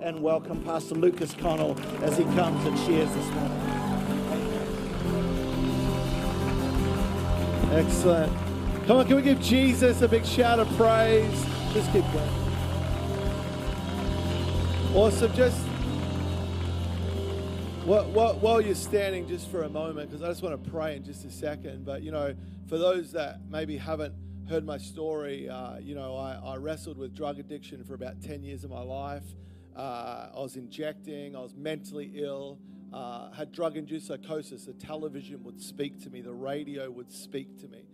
and welcome Pastor Lucas Connell as he comes and shares this morning. Excellent. Come on, can we give Jesus a big shout of praise? Just keep going. Awesome. Just while you're standing, just for a moment, because I just want to pray in just a second. But, you know, for those that maybe haven't heard my story, uh, you know, I, I, wrestled with drug addiction for about 10 years of my life. Uh, I was injecting, I was mentally ill, uh, had drug induced psychosis. The television would speak to me, the radio would speak to me.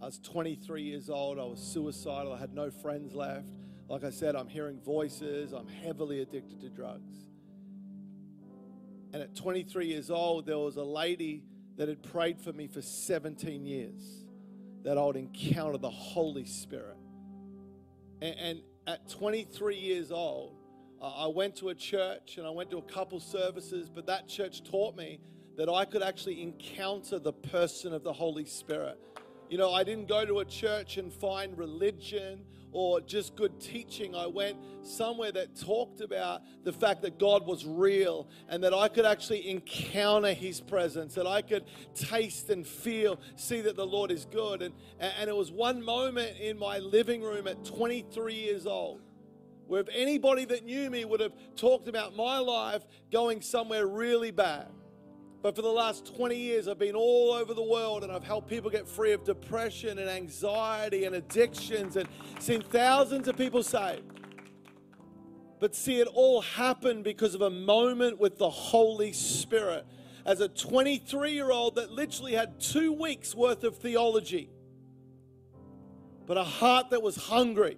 I was 23 years old, I was suicidal, I had no friends left. Like I said, I'm hearing voices, I'm heavily addicted to drugs. And at 23 years old, there was a lady that had prayed for me for 17 years that I would encounter the Holy Spirit. And, and at 23 years old, Uh, I went to a church and I went to a couple services, but that church taught me that I could actually encounter the person of the Holy Spirit. You know, I didn't go to a church and find religion or just good teaching. I went somewhere that talked about the fact that God was real and that I could actually encounter His presence, that I could taste and feel, see that the Lord is good. And, and it was one moment in my living room at 23 years old where if anybody that knew me would have talked about my life going somewhere really bad. But for the last 20 years, I've been all over the world and I've helped people get free of depression and anxiety and addictions and seen thousands of people saved. But see, it all happened because of a moment with the Holy Spirit. As a 23 year old that literally had two weeks worth of theology, but a heart that was hungry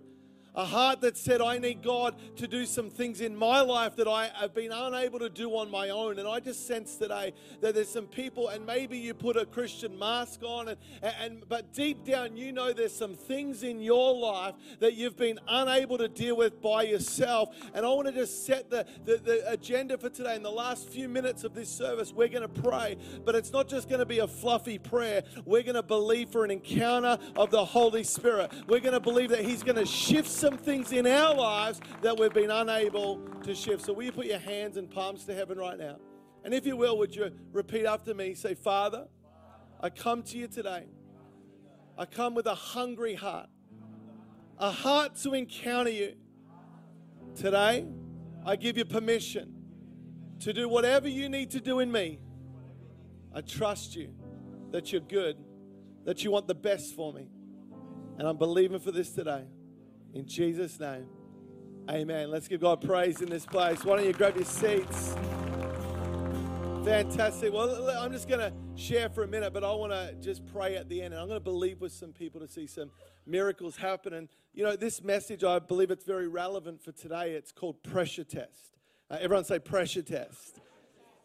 a heart that said, I need God to do some things in my life that I have been unable to do on my own. And I just sense today that there's some people, and maybe you put a Christian mask on, and, and but deep down you know there's some things in your life that you've been unable to deal with by yourself. And I want to just set the, the, the agenda for today. In the last few minutes of this service, we're going to pray, but it's not just going to be a fluffy prayer. We're going to believe for an encounter of the Holy Spirit. We're going to believe that He's going to shift some things in our lives that we've been unable to shift. So, will you put your hands and palms to heaven right now? And if you will, would you repeat after me? Say, Father, I come to you today. I come with a hungry heart, a heart to encounter you. Today, I give you permission to do whatever you need to do in me. I trust you that you're good, that you want the best for me. And I'm believing for this today. In Jesus' name, amen. Let's give God praise in this place. Why don't you grab your seats? Fantastic. Well, I'm just going to share for a minute, but I want to just pray at the end. And I'm going to believe with some people to see some miracles happen. And, you know, this message, I believe it's very relevant for today. It's called pressure test. Uh, everyone say pressure test.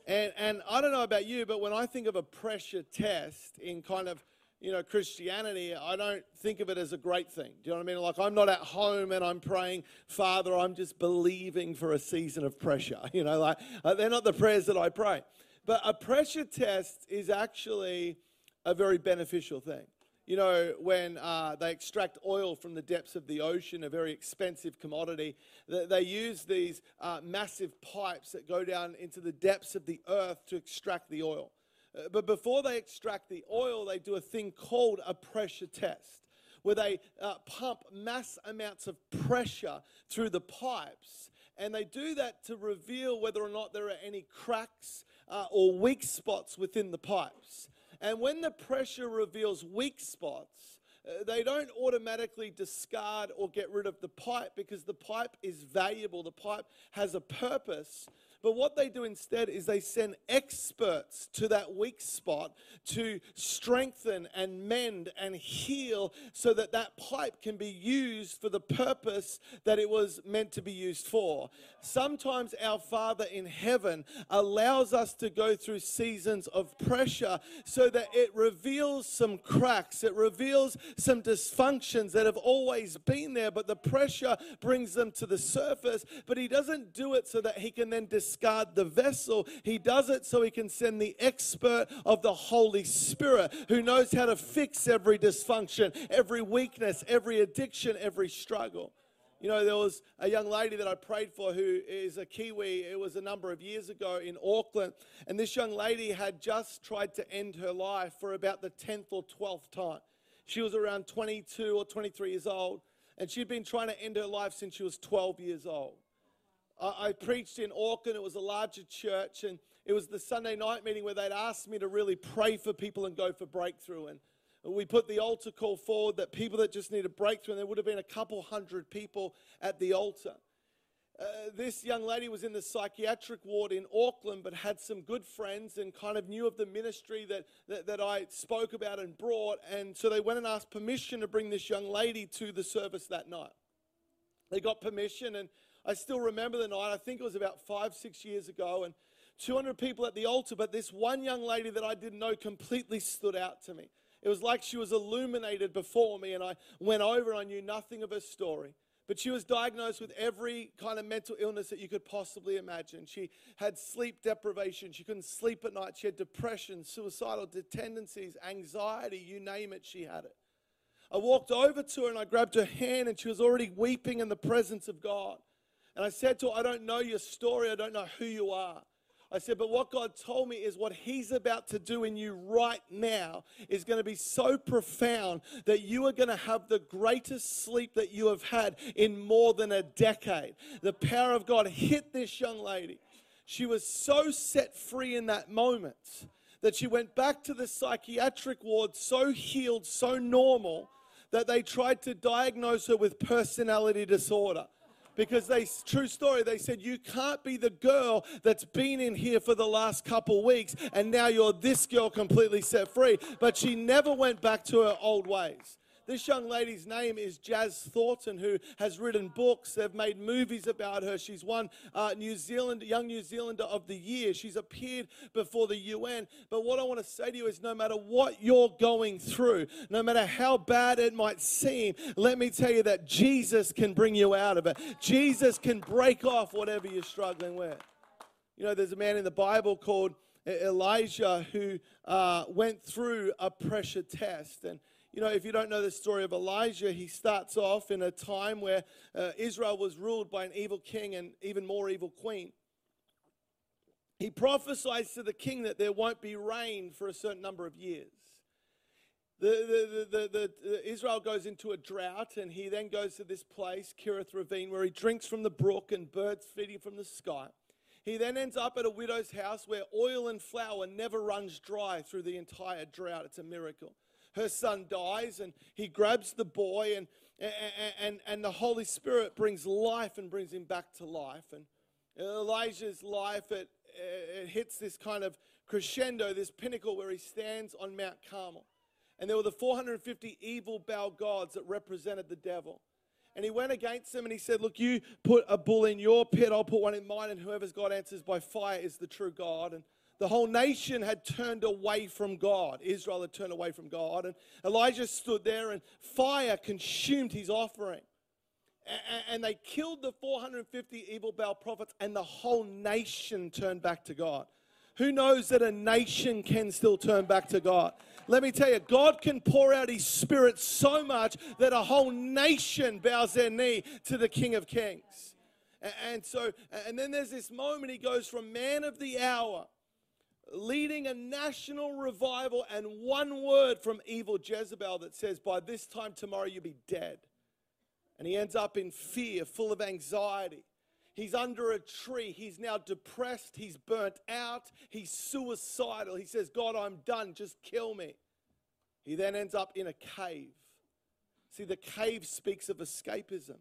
And, and I don't know about you, but when I think of a pressure test in kind of you know, Christianity, I don't think of it as a great thing. Do you know what I mean? Like, I'm not at home and I'm praying, Father, I'm just believing for a season of pressure. You know, like, uh, they're not the prayers that I pray. But a pressure test is actually a very beneficial thing. You know, when uh, they extract oil from the depths of the ocean, a very expensive commodity, they, they use these uh, massive pipes that go down into the depths of the earth to extract the oil. Uh, but before they extract the oil, they do a thing called a pressure test, where they uh, pump mass amounts of pressure through the pipes. And they do that to reveal whether or not there are any cracks uh, or weak spots within the pipes. And when the pressure reveals weak spots, uh, they don't automatically discard or get rid of the pipe because the pipe is valuable. The pipe has a purpose. But what they do instead is they send experts to that weak spot to strengthen and mend and heal so that that pipe can be used for the purpose that it was meant to be used for. Sometimes our Father in heaven allows us to go through seasons of pressure so that it reveals some cracks, it reveals some dysfunctions that have always been there, but the pressure brings them to the surface. But He doesn't do it so that He can then discover discard the vessel. He does it so he can send the expert of the Holy Spirit who knows how to fix every dysfunction, every weakness, every addiction, every struggle. You know, there was a young lady that I prayed for who is a Kiwi. It was a number of years ago in Auckland. And this young lady had just tried to end her life for about the 10th or 12th time. She was around 22 or 23 years old. And she'd been trying to end her life since she was 12 years old. I, I preached in Auckland. It was a larger church. And it was the Sunday night meeting where they'd asked me to really pray for people and go for breakthrough. And we put the altar call forward that people that just need a breakthrough, and there would have been a couple hundred people at the altar. Uh, this young lady was in the psychiatric ward in Auckland, but had some good friends and kind of knew of the ministry that, that, that I spoke about and brought. And so they went and asked permission to bring this young lady to the service that night. They got permission, and I still remember the night. I think it was about five, six years ago, and 200 people at the altar, but this one young lady that I didn't know completely stood out to me. It was like she was illuminated before me, and I went over and I knew nothing of her story. But she was diagnosed with every kind of mental illness that you could possibly imagine. She had sleep deprivation. She couldn't sleep at night. She had depression, suicidal tendencies, anxiety, you name it, she had it. I walked over to her and I grabbed her hand, and she was already weeping in the presence of God. And I said to her, I don't know your story. I don't know who you are. I said, but what God told me is what He's about to do in you right now is going to be so profound that you are going to have the greatest sleep that you have had in more than a decade. The power of God hit this young lady. She was so set free in that moment that she went back to the psychiatric ward so healed, so normal, that they tried to diagnose her with personality disorder because they true story they said you can't be the girl that's been in here for the last couple weeks and now you're this girl completely set free. But she never went back to her old ways this young lady's name is Jazz Thornton, who has written books. They've made movies about her. She's won uh, New Zealand Young New Zealander of the Year. She's appeared before the UN. But what I want to say to you is no matter what you're going through, no matter how bad it might seem, let me tell you that Jesus can bring you out of it. Jesus can break off whatever you're struggling with. You know, there's a man in the Bible called Elijah who uh, went through a pressure test. And you know, if you don't know the story of Elijah, he starts off in a time where uh, Israel was ruled by an evil king and even more evil queen. He prophesies to the king that there won't be rain for a certain number of years. The, the, the, the, Israel goes into a drought, and he then goes to this place, Kerith Ravine, where he drinks from the brook and birds feeding from the sky. He then ends up at a widow's house where oil and flour never runs dry through the entire drought. It's a miracle her son dies, and he grabs the boy, and, and, and the Holy Spirit brings life and brings him back to life. And Elijah's life, it, it hits this kind of crescendo, this pinnacle where he stands on Mount Carmel. And there were the 450 evil Baal gods that represented the devil. And he went against them and he said, Look, you put a bull in your pit, I'll put one in mine, and whoever's God answers by fire is the true God. And the whole nation had turned away from God. Israel had turned away from God. And Elijah stood there, and fire consumed his offering. And they killed the 450 evil Baal prophets, and the whole nation turned back to God. Who knows that a nation can still turn back to God? Let me tell you, God can pour out His Spirit so much that a whole nation bows their knee to the King of Kings. And so, and then there's this moment, He goes from man of the hour leading a national revival, and one word from evil Jezebel that says, By this time tomorrow you'll be dead. And he ends up in fear, full of anxiety. He's under a tree. He's now depressed. He's burnt out. He's suicidal. He says, God, I'm done. Just kill me. He then ends up in a cave. See, the cave speaks of escapism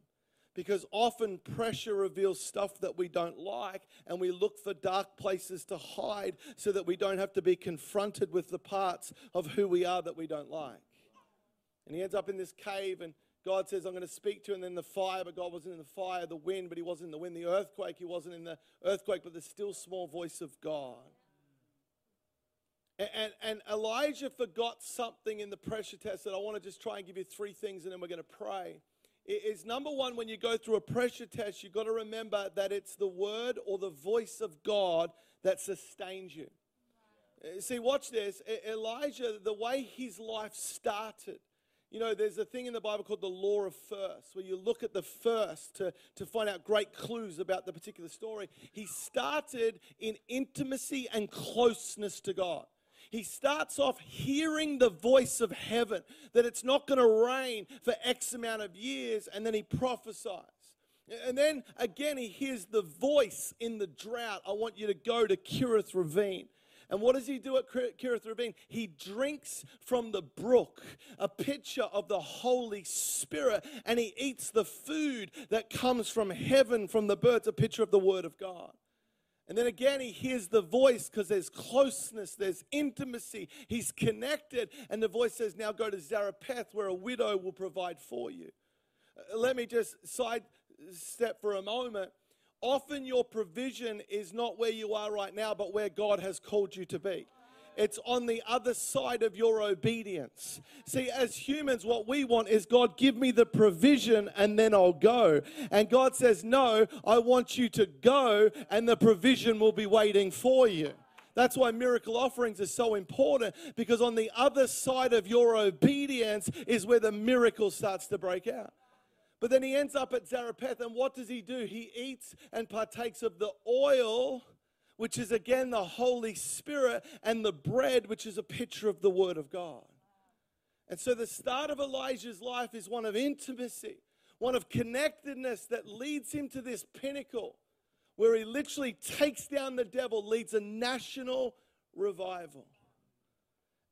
because often pressure reveals stuff that we don't like, and we look for dark places to hide so that we don't have to be confronted with the parts of who we are that we don't like. And he ends up in this cave, and God says, I'm going to speak to him. And then the fire, but God wasn't in the fire, the wind, but he wasn't in the wind, the earthquake, he wasn't in the earthquake, but the still small voice of God. And, and, and Elijah forgot something in the pressure test that I want to just try and give you three things, and then we're going to pray is number one, when you go through a pressure test, you've got to remember that it's the word or the voice of God that sustains you. Uh, see, watch this. Elijah, the way his life started, You know, there's a thing in the Bible called the law of first, where you look at the first to, to find out great clues about the particular story. He started in intimacy and closeness to God. He starts off hearing the voice of heaven, that it's not going to rain for X amount of years, and then he prophesies. And then again, he hears the voice in the drought I want you to go to Kerith Ravine. And what does he do at Kerith Ravine? He drinks from the brook, a picture of the Holy Spirit, and he eats the food that comes from heaven from the birds, a picture of the Word of God. And then again, he hears the voice because there's closeness, there's intimacy. He's connected. And the voice says, Now go to Zarephath, where a widow will provide for you. Uh, let me just sidestep for a moment often your provision is not where you are right now, but where God has called you to be. It's on the other side of your obedience. See, as humans, what we want is God, give me the provision and then I'll go. And God says, No, I want you to go and the provision will be waiting for you. That's why miracle offerings are so important because on the other side of your obedience is where the miracle starts to break out. But then he ends up at Zarephath, and what does he do? He eats and partakes of the oil, which is again the Holy Spirit, and the bread, which is a picture of the Word of God. And so the start of Elijah's life is one of intimacy, one of connectedness that leads him to this pinnacle where he literally takes down the devil, leads a national revival.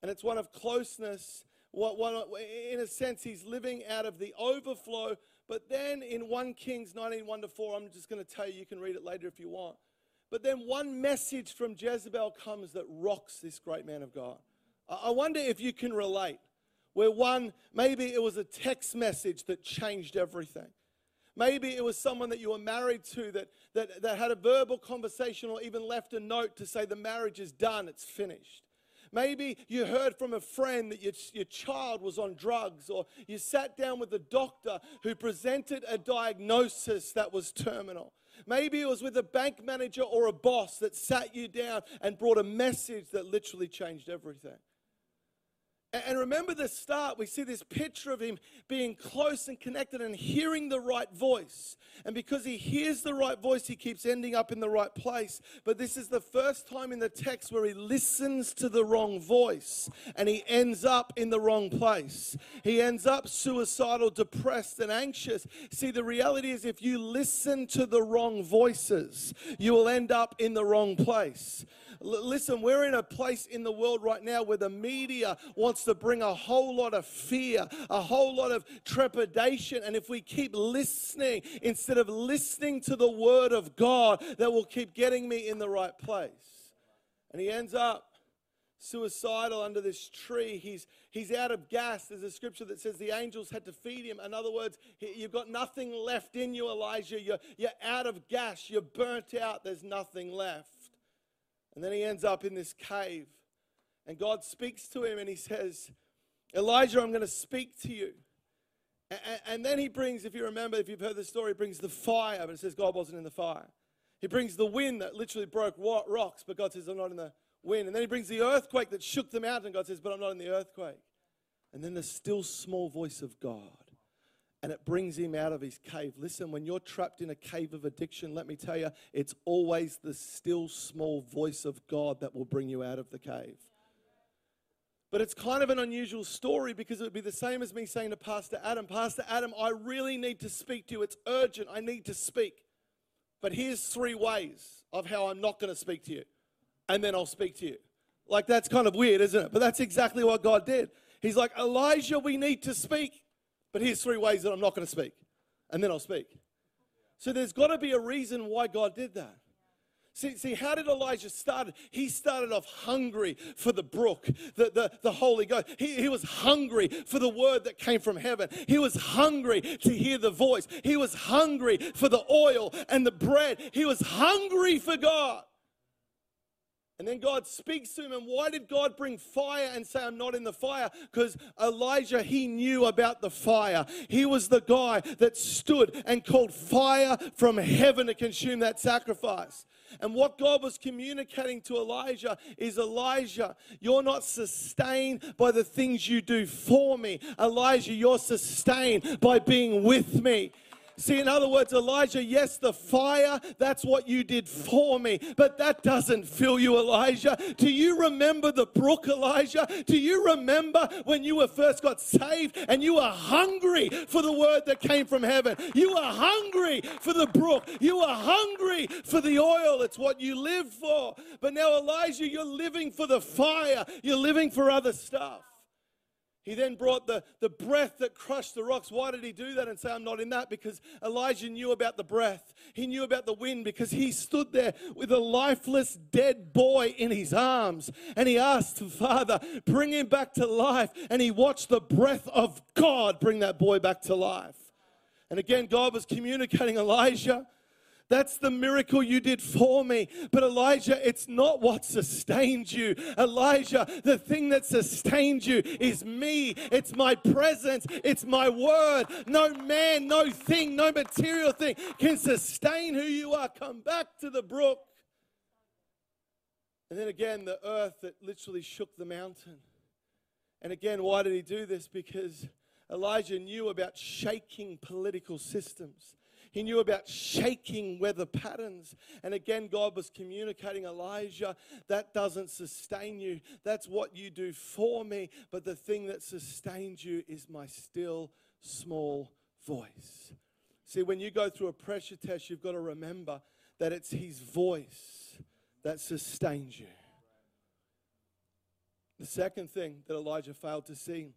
And it's one of closeness. In a sense, he's living out of the overflow but then in 1 Kings 19 1 to 4, I'm just going to tell you, you can read it later if you want. But then one message from Jezebel comes that rocks this great man of God. I wonder if you can relate. Where one, maybe it was a text message that changed everything. Maybe it was someone that you were married to that, that, that had a verbal conversation or even left a note to say the marriage is done, it's finished. Maybe you heard from a friend that your, your child was on drugs, or you sat down with a doctor who presented a diagnosis that was terminal. Maybe it was with a bank manager or a boss that sat you down and brought a message that literally changed everything. And remember the start, we see this picture of him being close and connected and hearing the right voice. And because he hears the right voice, he keeps ending up in the right place. But this is the first time in the text where he listens to the wrong voice and he ends up in the wrong place. He ends up suicidal, depressed, and anxious. See, the reality is if you listen to the wrong voices, you will end up in the wrong place. L- listen, we're in a place in the world right now where the media wants to bring a whole lot of fear, a whole lot of trepidation. And if we keep listening instead of listening to the word of God, that will keep getting me in the right place. And he ends up suicidal under this tree. He's, he's out of gas. There's a scripture that says the angels had to feed him. In other words, you've got nothing left in you, Elijah. You're, you're out of gas. You're burnt out. There's nothing left. And then he ends up in this cave. And God speaks to him and he says, Elijah, I'm going to speak to you. And then he brings, if you remember, if you've heard the story, he brings the fire, but it says God wasn't in the fire. He brings the wind that literally broke rocks, but God says, I'm not in the wind. And then he brings the earthquake that shook the mountain. God says, but I'm not in the earthquake. And then the still small voice of God and it brings him out of his cave. Listen, when you're trapped in a cave of addiction, let me tell you, it's always the still small voice of God that will bring you out of the cave. But it's kind of an unusual story because it would be the same as me saying to Pastor Adam, Pastor Adam, I really need to speak to you. It's urgent. I need to speak. But here's three ways of how I'm not going to speak to you. And then I'll speak to you. Like, that's kind of weird, isn't it? But that's exactly what God did. He's like, Elijah, we need to speak. But here's three ways that I'm not going to speak, and then I'll speak. So there's got to be a reason why God did that. See, see, how did Elijah start? He started off hungry for the brook, the, the, the Holy Ghost. He, he was hungry for the word that came from heaven. He was hungry to hear the voice. He was hungry for the oil and the bread. He was hungry for God. And then God speaks to him. And why did God bring fire and say, I'm not in the fire? Because Elijah, he knew about the fire. He was the guy that stood and called fire from heaven to consume that sacrifice. And what God was communicating to Elijah is Elijah, you're not sustained by the things you do for me. Elijah, you're sustained by being with me. See, in other words, Elijah, yes, the fire, that's what you did for me, but that doesn't fill you, Elijah. Do you remember the brook, Elijah? Do you remember when you were first got saved and you were hungry for the word that came from heaven? You were hungry for the brook. You were hungry for the oil. It's what you live for. But now, Elijah, you're living for the fire, you're living for other stuff. He then brought the, the breath that crushed the rocks. Why did he do that and say, I'm not in that? Because Elijah knew about the breath. He knew about the wind because he stood there with a lifeless, dead boy in his arms. And he asked, the Father, bring him back to life. And he watched the breath of God bring that boy back to life. And again, God was communicating, Elijah, that's the miracle you did for me. But Elijah, it's not what sustained you. Elijah, the thing that sustained you is me. It's my presence. It's my word. No man, no thing, no material thing can sustain who you are. Come back to the brook. And then again, the earth that literally shook the mountain. And again, why did he do this? Because Elijah knew about shaking political systems. He knew about shaking weather patterns. And again, God was communicating, Elijah, that doesn't sustain you. That's what you do for me. But the thing that sustains you is my still small voice. See, when you go through a pressure test, you've got to remember that it's His voice that sustains you. The second thing that Elijah failed to see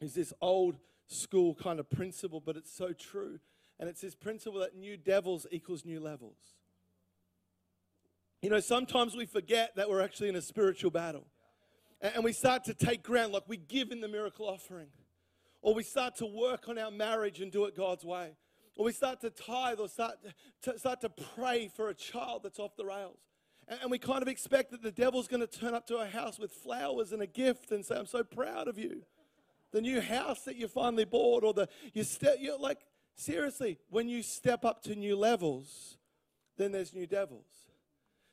is this old school kind of principle, but it's so true. And it's this principle that new devils equals new levels. You know, sometimes we forget that we're actually in a spiritual battle. And we start to take ground, like we give in the miracle offering. Or we start to work on our marriage and do it God's way. Or we start to tithe or start to, start to pray for a child that's off the rails. And we kind of expect that the devil's going to turn up to our house with flowers and a gift and say, I'm so proud of you. The new house that you finally bought, or the you you're like, Seriously, when you step up to new levels, then there's new devils.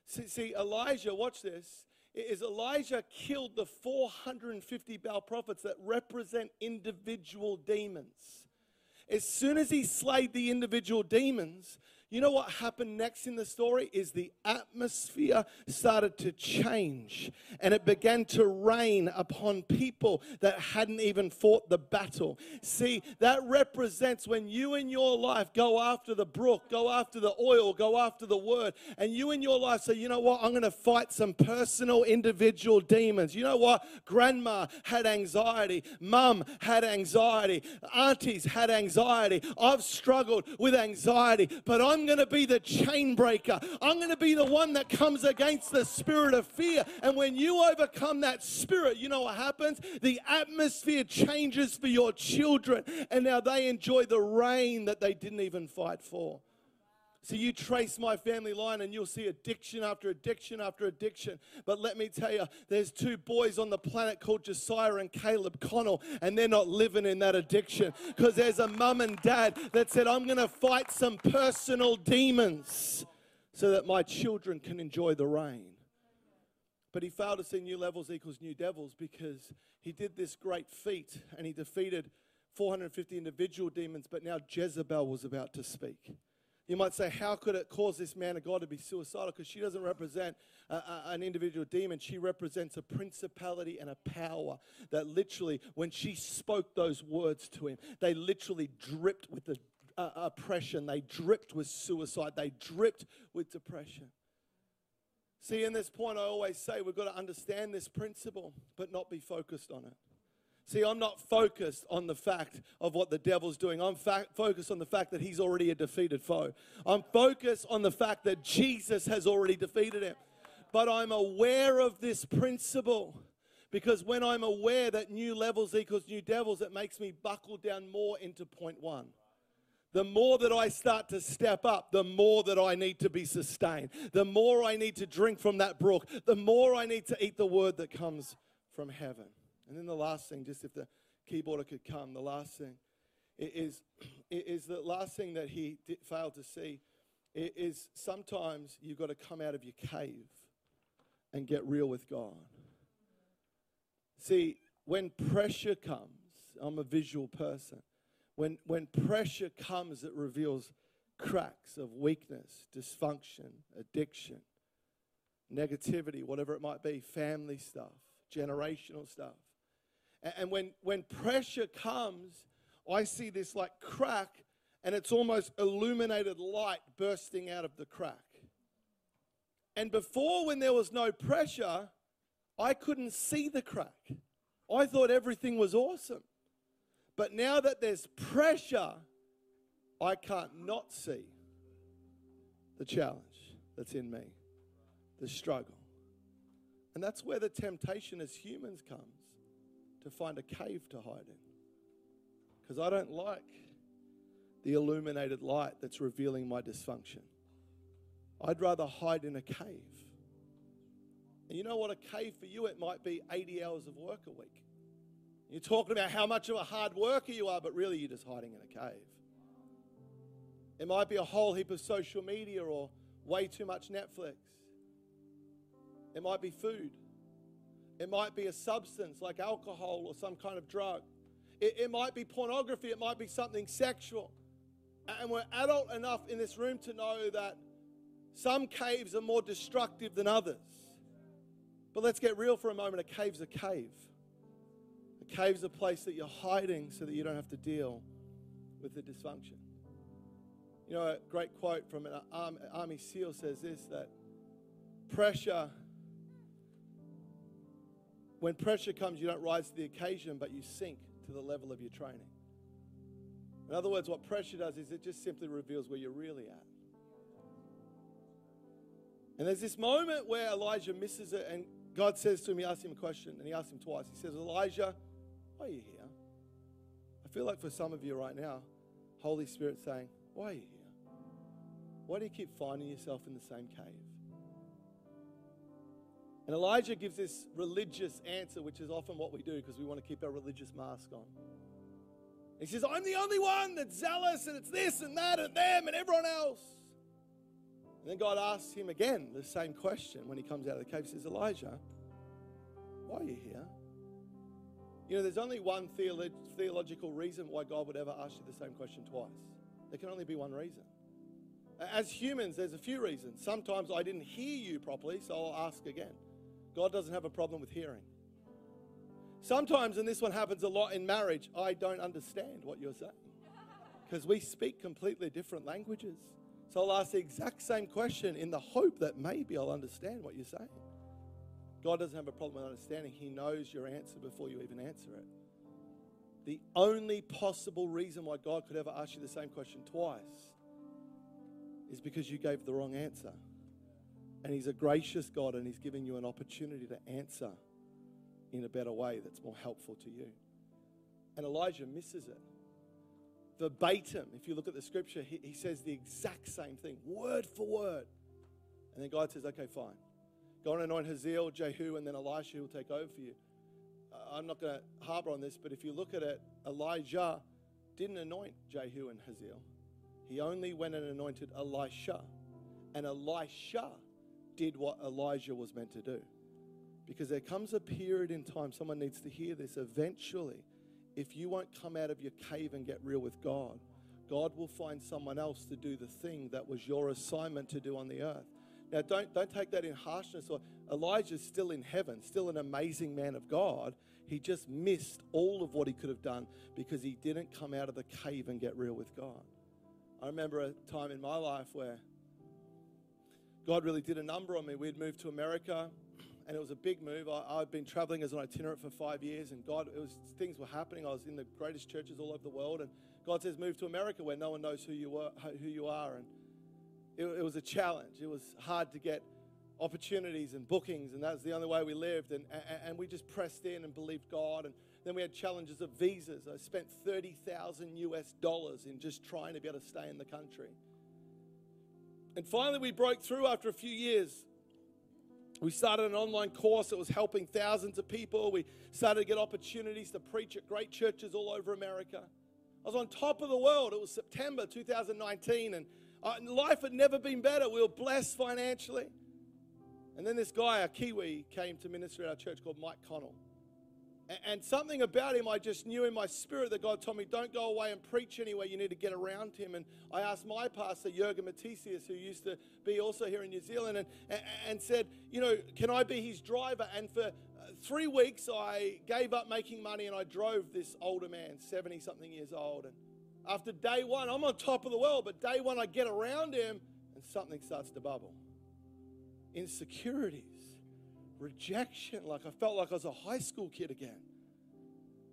See, see Elijah, watch this. Is Elijah killed the 450 Baal prophets that represent individual demons. As soon as he slayed the individual demons, you know what happened next in the story is the atmosphere started to change and it began to rain upon people that hadn't even fought the battle. See, that represents when you in your life go after the brook, go after the oil, go after the word, and you in your life say, you know what, I'm going to fight some personal individual demons. You know what? Grandma had anxiety, mum had anxiety, aunties had anxiety. I've struggled with anxiety, but I'm I'm going to be the chain breaker. I'm going to be the one that comes against the spirit of fear. And when you overcome that spirit, you know what happens? The atmosphere changes for your children. And now they enjoy the rain that they didn't even fight for. So you trace my family line and you'll see addiction after addiction after addiction. But let me tell you, there's two boys on the planet called Josiah and Caleb Connell, and they're not living in that addiction because there's a mum and dad that said, I'm going to fight some personal demons so that my children can enjoy the rain. But he failed to see new levels equals new devils because he did this great feat and he defeated 450 individual demons, but now Jezebel was about to speak. You might say, how could it cause this man of God to be suicidal? Because she doesn't represent a, a, an individual demon. She represents a principality and a power that literally, when she spoke those words to him, they literally dripped with the uh, oppression. They dripped with suicide. They dripped with depression. See, in this point, I always say we've got to understand this principle, but not be focused on it. See, I'm not focused on the fact of what the devil's doing. I'm fa- focused on the fact that he's already a defeated foe. I'm focused on the fact that Jesus has already defeated him. But I'm aware of this principle because when I'm aware that new levels equals new devils, it makes me buckle down more into point one. the more that I start to step up, the more that I need to be sustained. The more I need to drink from that brook, the more I need to eat the word that comes from heaven. And then the last thing, just if the keyboarder could come, the last thing is, is the last thing that he did, failed to see is sometimes you've got to come out of your cave and get real with God. See, when pressure comes, I'm a visual person. When, when pressure comes, it reveals cracks of weakness, dysfunction, addiction, negativity, whatever it might be, family stuff, generational stuff. And, when, when pressure comes, I see this like crack, and it's almost illuminated light bursting out of the crack. And before, when there was no pressure, I couldn't see the crack. I thought everything was awesome. But now that there's pressure, I can't not see the challenge that's in me, the struggle. And that's where the temptation as humans comes to find a cave to hide in. Because I don't like the illuminated light that's revealing my dysfunction. I'd rather hide in a cave. And you know what? A cave for you, it might be 80 hours of work a week. You're talking about how much of a hard worker you are, but really you're just hiding in a cave. It might be a whole heap of social media or way too much Netflix. It might be food. It might be a substance like alcohol or some kind of drug. It, it might be pornography. It might be something sexual. And we're adult enough in this room to know that some caves are more destructive than others. But let's get real for a moment. A cave's a cave. A cave's a place that you're hiding so that you don't have to deal with the dysfunction. You know, a great quote from an Army SEAL says this that pressure, when pressure comes, you don't rise to the occasion, but you sink to the level of your training. In other words, what pressure does is it just simply reveals where you're really at. And there's this moment where Elijah misses it, and God says to him, He asks him a question, and he asks him twice. He says, Elijah, why are you here? I feel like for some of you right now, Holy Spirit saying, Why are you here? Why do you keep finding yourself in the same cave? And Elijah gives this religious answer, which is often what we do because we want to keep our religious mask on. He says, I'm the only one that's zealous, and it's this and that and them and everyone else. And then God asks him again the same question when he comes out of the cave. He says, Elijah, why are you here? You know, there's only one theolo- theological reason why God would ever ask you the same question twice. There can only be one reason. As humans, there's a few reasons. Sometimes I didn't hear you properly, so I'll ask again. God doesn't have a problem with hearing. Sometimes, and this one happens a lot in marriage, I don't understand what you're saying because we speak completely different languages. So I'll ask the exact same question in the hope that maybe I'll understand what you're saying. God doesn't have a problem with understanding, He knows your answer before you even answer it. The only possible reason why God could ever ask you the same question twice is because you gave the wrong answer. And He's a gracious God and He's giving you an opportunity to answer in a better way that's more helpful to you. And Elijah misses it. Verbatim, if you look at the scripture, he, he says the exact same thing, word for word. And then God says, okay, fine. Go and anoint Hazael, Jehu, and then Elisha will take over for you. Uh, I'm not going to harbor on this, but if you look at it, Elijah didn't anoint Jehu and Hazael. He only went and anointed Elisha. And Elisha did what Elijah was meant to do. Because there comes a period in time, someone needs to hear this. Eventually, if you won't come out of your cave and get real with God, God will find someone else to do the thing that was your assignment to do on the earth. Now, don't, don't take that in harshness. Or Elijah's still in heaven, still an amazing man of God. He just missed all of what he could have done because he didn't come out of the cave and get real with God. I remember a time in my life where God really did a number on me. We'd moved to America, and it was a big move. I, had been traveling as an itinerant for five years, and God, it was things were happening. I was in the greatest churches all over the world, and God says, "Move to America, where no one knows who you are." Who you are, and it, it was a challenge. It was hard to get opportunities and bookings, and that was the only way we lived. And, and, and we just pressed in and believed God. And Then we had challenges of visas. I spent 30,000 US dollars in just trying to be able to stay in the country. And finally, we broke through after a few years. We started an online course that was helping thousands of people. We started to get opportunities to preach at great churches all over America. I was on top of the world. It was September 2019, and uh, life had never been better. We were blessed financially. And then this guy, a Kiwi, came to minister at our church called Mike Connell. And something about him, I just knew in my spirit that God told me, don't go away and preach anywhere. You need to get around him. And I asked my pastor, Jurgen Matthesius, who used to be also here in New Zealand, and, and said, you know, can I be his driver? And for uh, three weeks, I gave up making money and I drove this older man, 70 something years old. And after day one, I'm on top of the world, but day one, I get around him and something starts to bubble. Insecurities rejection. Like I felt like I was a high school kid again.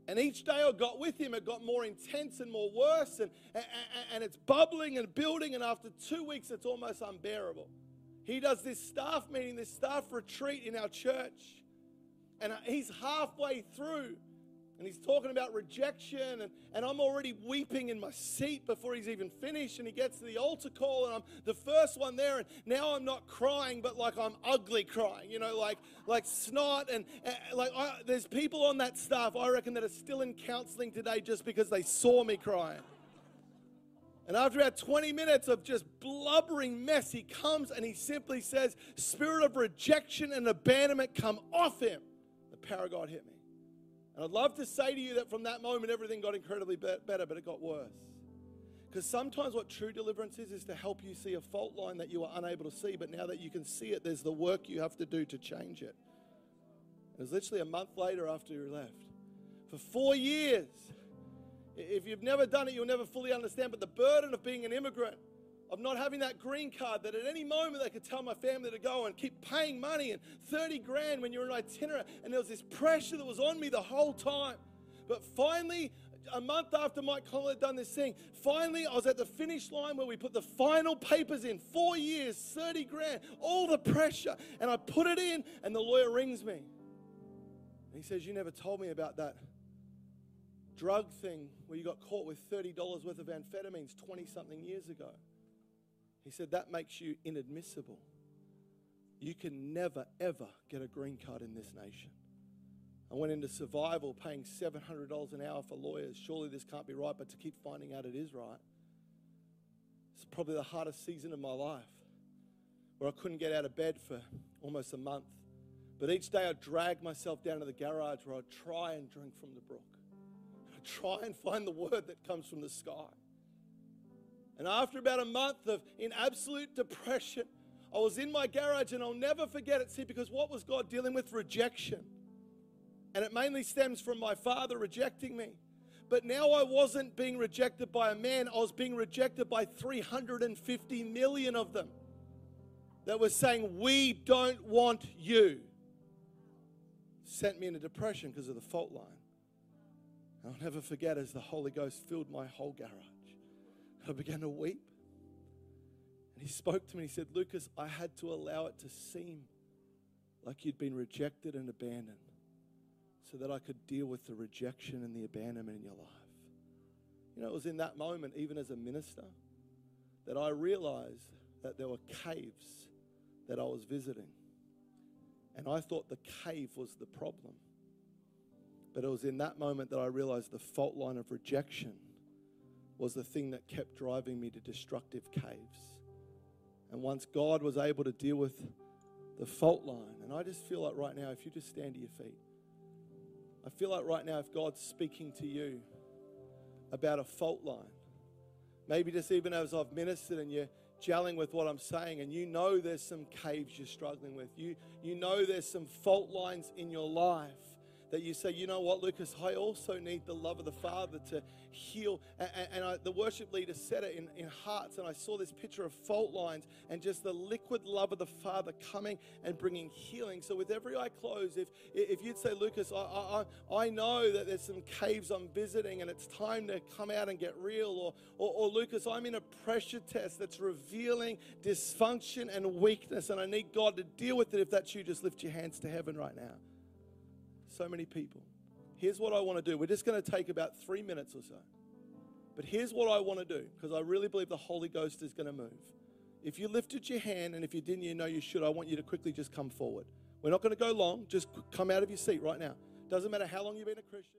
And each day I got with him, it got more intense and more worse, and, and, and it's bubbling and building. And after two weeks, it's almost unbearable. He does this staff meeting, this staff retreat in our church, and he's halfway through and he's talking about rejection, and, and I'm already weeping in my seat before he's even finished. And he gets to the altar call, and I'm the first one there. And now I'm not crying, but like I'm ugly crying, you know, like like snot. And, and like I, there's people on that staff, I reckon, that are still in counseling today just because they saw me crying. And after about 20 minutes of just blubbering mess, he comes and he simply says, Spirit of rejection and abandonment come off him. The power of God hit me. And I'd love to say to you that from that moment, everything got incredibly better, but it got worse. Because sometimes what true deliverance is, is to help you see a fault line that you were unable to see, but now that you can see it, there's the work you have to do to change it. It was literally a month later after you left. For four years, if you've never done it, you'll never fully understand, but the burden of being an immigrant of not having that green card that at any moment they could tell my family to go and keep paying money and 30 grand when you're an itinerant. And there was this pressure that was on me the whole time. But finally, a month after Mike Connell had done this thing, finally I was at the finish line where we put the final papers in. Four years, 30 grand, all the pressure. And I put it in, and the lawyer rings me. And he says, You never told me about that drug thing where you got caught with $30 worth of amphetamines 20 something years ago. He said, That makes you inadmissible. You can never, ever get a green card in this nation. I went into survival paying $700 an hour for lawyers. Surely this can't be right, but to keep finding out it is right. It's probably the hardest season of my life where I couldn't get out of bed for almost a month. But each day I'd drag myself down to the garage where I'd try and drink from the brook. I'd try and find the word that comes from the sky. And after about a month of in absolute depression, I was in my garage and I'll never forget it. See, because what was God dealing with? Rejection. And it mainly stems from my father rejecting me. But now I wasn't being rejected by a man, I was being rejected by 350 million of them that were saying, We don't want you. Sent me into depression because of the fault line. I'll never forget as the Holy Ghost filled my whole garage. I began to weep. And he spoke to me. He said, Lucas, I had to allow it to seem like you'd been rejected and abandoned so that I could deal with the rejection and the abandonment in your life. You know, it was in that moment, even as a minister, that I realized that there were caves that I was visiting. And I thought the cave was the problem. But it was in that moment that I realized the fault line of rejection was the thing that kept driving me to destructive caves. And once God was able to deal with the fault line, and I just feel like right now, if you just stand to your feet, I feel like right now, if God's speaking to you about a fault line, maybe just even as I've ministered and you're gelling with what I'm saying, and you know there's some caves you're struggling with, you, you know there's some fault lines in your life that you say, you know what, Lucas, I also need the love of the Father to heal. And, and I, the worship leader said it in, in hearts, and I saw this picture of fault lines and just the liquid love of the Father coming and bringing healing. So, with every eye closed, if, if you'd say, Lucas, I, I, I know that there's some caves I'm visiting and it's time to come out and get real, or, or, or Lucas, I'm in a pressure test that's revealing dysfunction and weakness, and I need God to deal with it. If that's you, just lift your hands to heaven right now. So many people. here's what I want to do. We're just going to take about three minutes or so. But here's what I want to do because I really believe the Holy Ghost is going to move. If you lifted your hand and if you didn't, you know you should, I want you to quickly just come forward. We're not going to go long. Just come out of your seat right now. Doesn't matter how long you've been a Christian.